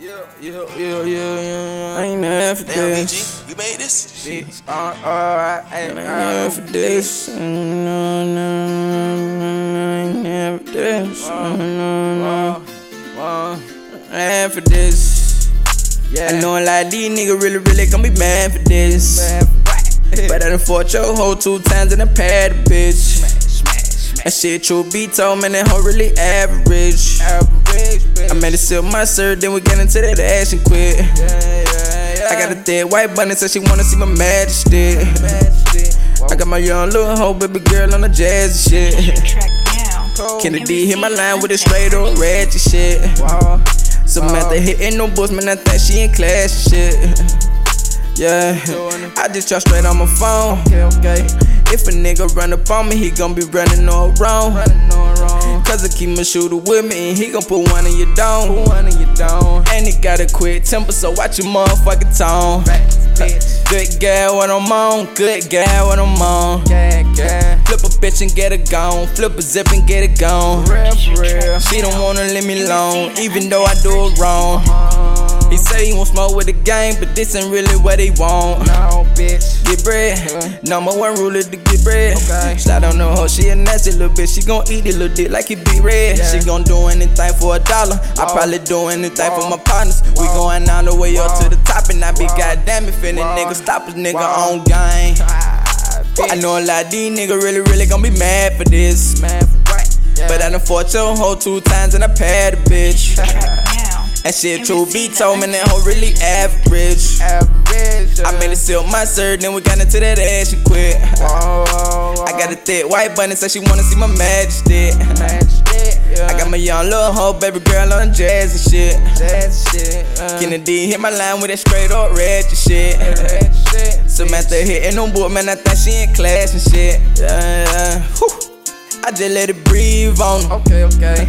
Yeah, yeah, yeah, yeah, yeah. I ain't never for Damn, this. VG, you made this? Bitch, uh, alright, I ain't never for this. No, no, no, I ain't never for this. No, no, no. I ain't for this. Yeah. I know a lot of these niggas really, really gon' be mad for this. But I done fought your hoe two times and I pad a bitch. That shit true be told, man, that hoe really average. I made it sip my syrup, then we get into that ass and quit. I got a thick white bunny, so she wanna see my majesty. I got my young little hoe, baby girl on the jazzy shit. Kennedy hit my line with a straight or ratchet shit. Samantha hitting no books, man, I think she in class and shit. Yeah, I just try straight on my phone. If a nigga run up on me, he gon' be running all wrong. Cause I keep my shooter with me, and he gon' put one in your dome. And he got a quick temper, so watch your motherfucking tone. Good gal when I'm on, good gal when I'm on. Flip a bitch and get it gone, flip a zip and get it gone. She don't wanna leave me alone, even though I do it wrong. He say he won't smoke with the gang, but this ain't really what he want. No, bitch. Get bread, number one rule is to get bread. Okay. Slide on the hoe, she a nasty little bitch. She gon' eat it little dick like it be red. Yeah. She gon' do anything for a dollar. I probably do anything for my partners. We going all the way up to the top, and I be goddamn if any nigga stop us, nigga on gang. I know a lot of these niggas really, really gon' be mad for this. Man, for what? Yeah. But I done fought your hoe two times and I pad a bitch. Track. That shit true be told, man, that hoe really average. average. I made it sip my syrup, then we got into that ass, she quit. Oh, I got a thick white bunny, so she wanna see my majesty. I I got my young little hoe, baby girl on jazzy shit. that shit. Uh, Kennedy hit my line with that straight up ratchet shit. that shit. Samantha hitting on board, man, I think she in class and shit. Yeah, yeah. Whew. I just let it breathe on. Okay, okay.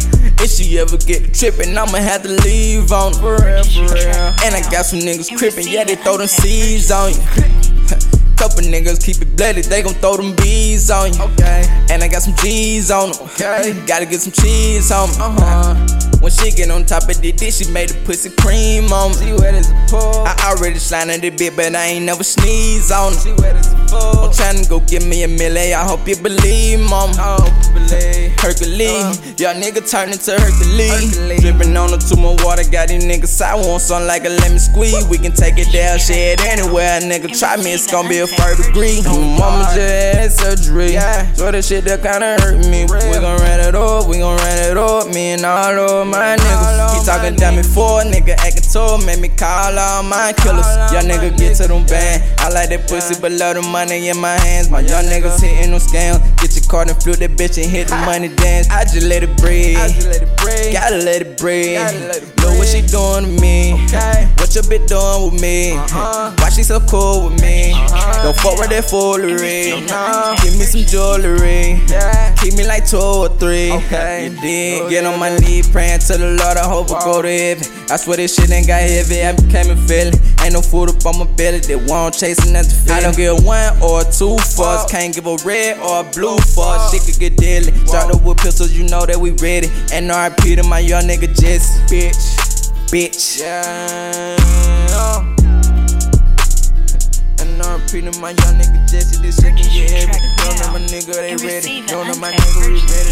She ever get to trippin', I'ma have to leave on her. For real, for real. And I got some niggas crippin', yeah, they throw them seeds on you. Couple niggas keep it bloody, they gon' throw them bees on you. Okay. And I got some G's on them. Okay. Gotta get some cheese on me. Uh-huh. When she get on top of the dish, she made the pussy cream on me. See where pull. I already slide in the bit, but I ain't never sneeze on See her. where pull. Tryna go get me a milli, I hope you believe, mom. Oh, believe. Hercules, y'all nigga turn into Hercules. Hercules. Drippin' on her too much water, got these niggas I want something like a lemon squeeze. We can take it down, shit anywhere. A nigga try me, it's gonna be a first degree. Mama just surgery, Yeah. so the shit that kinda hurt me. We gon' run it up, we gon' run it up. Me and all of my niggas. He talking down me for a nigga, acting tough, made me call all my killers. Y'all nigga get to them band. I like that pussy, but love the money in my hands. My young niggas hitting them scams. Get your card and flip that bitch and hit the money dance. I just let it breathe. I just let it breathe. Gotta let it breathe. Gotta let it Know what she doing to me. Okay. What your bitch doing with me? Uh-huh. Why she so cool with me? Uh-huh. Don't fuck with that foolery. No. Give me some jewelry. Yeah. Keep me like two or three. Okay. You did. Oh, Get yeah, on my knee, praying to the Lord. I hope I go to heaven. I swear this shit ain't got heavy. I became a feeling. Ain't no food up on my belly. They won't chasing that I don't give one or two fucks. Can't give a red or a blue fuck. Shit could get deadly. Shot up with pistols, you know that we ready. And RIP to my young nigga Jesse. Bitch. Bitch. Yeah. And RIP to my young nigga Jesse. This shit can Purchase your get heavy. Don't know my nigga they ready. Don't know my uncut nigga we ready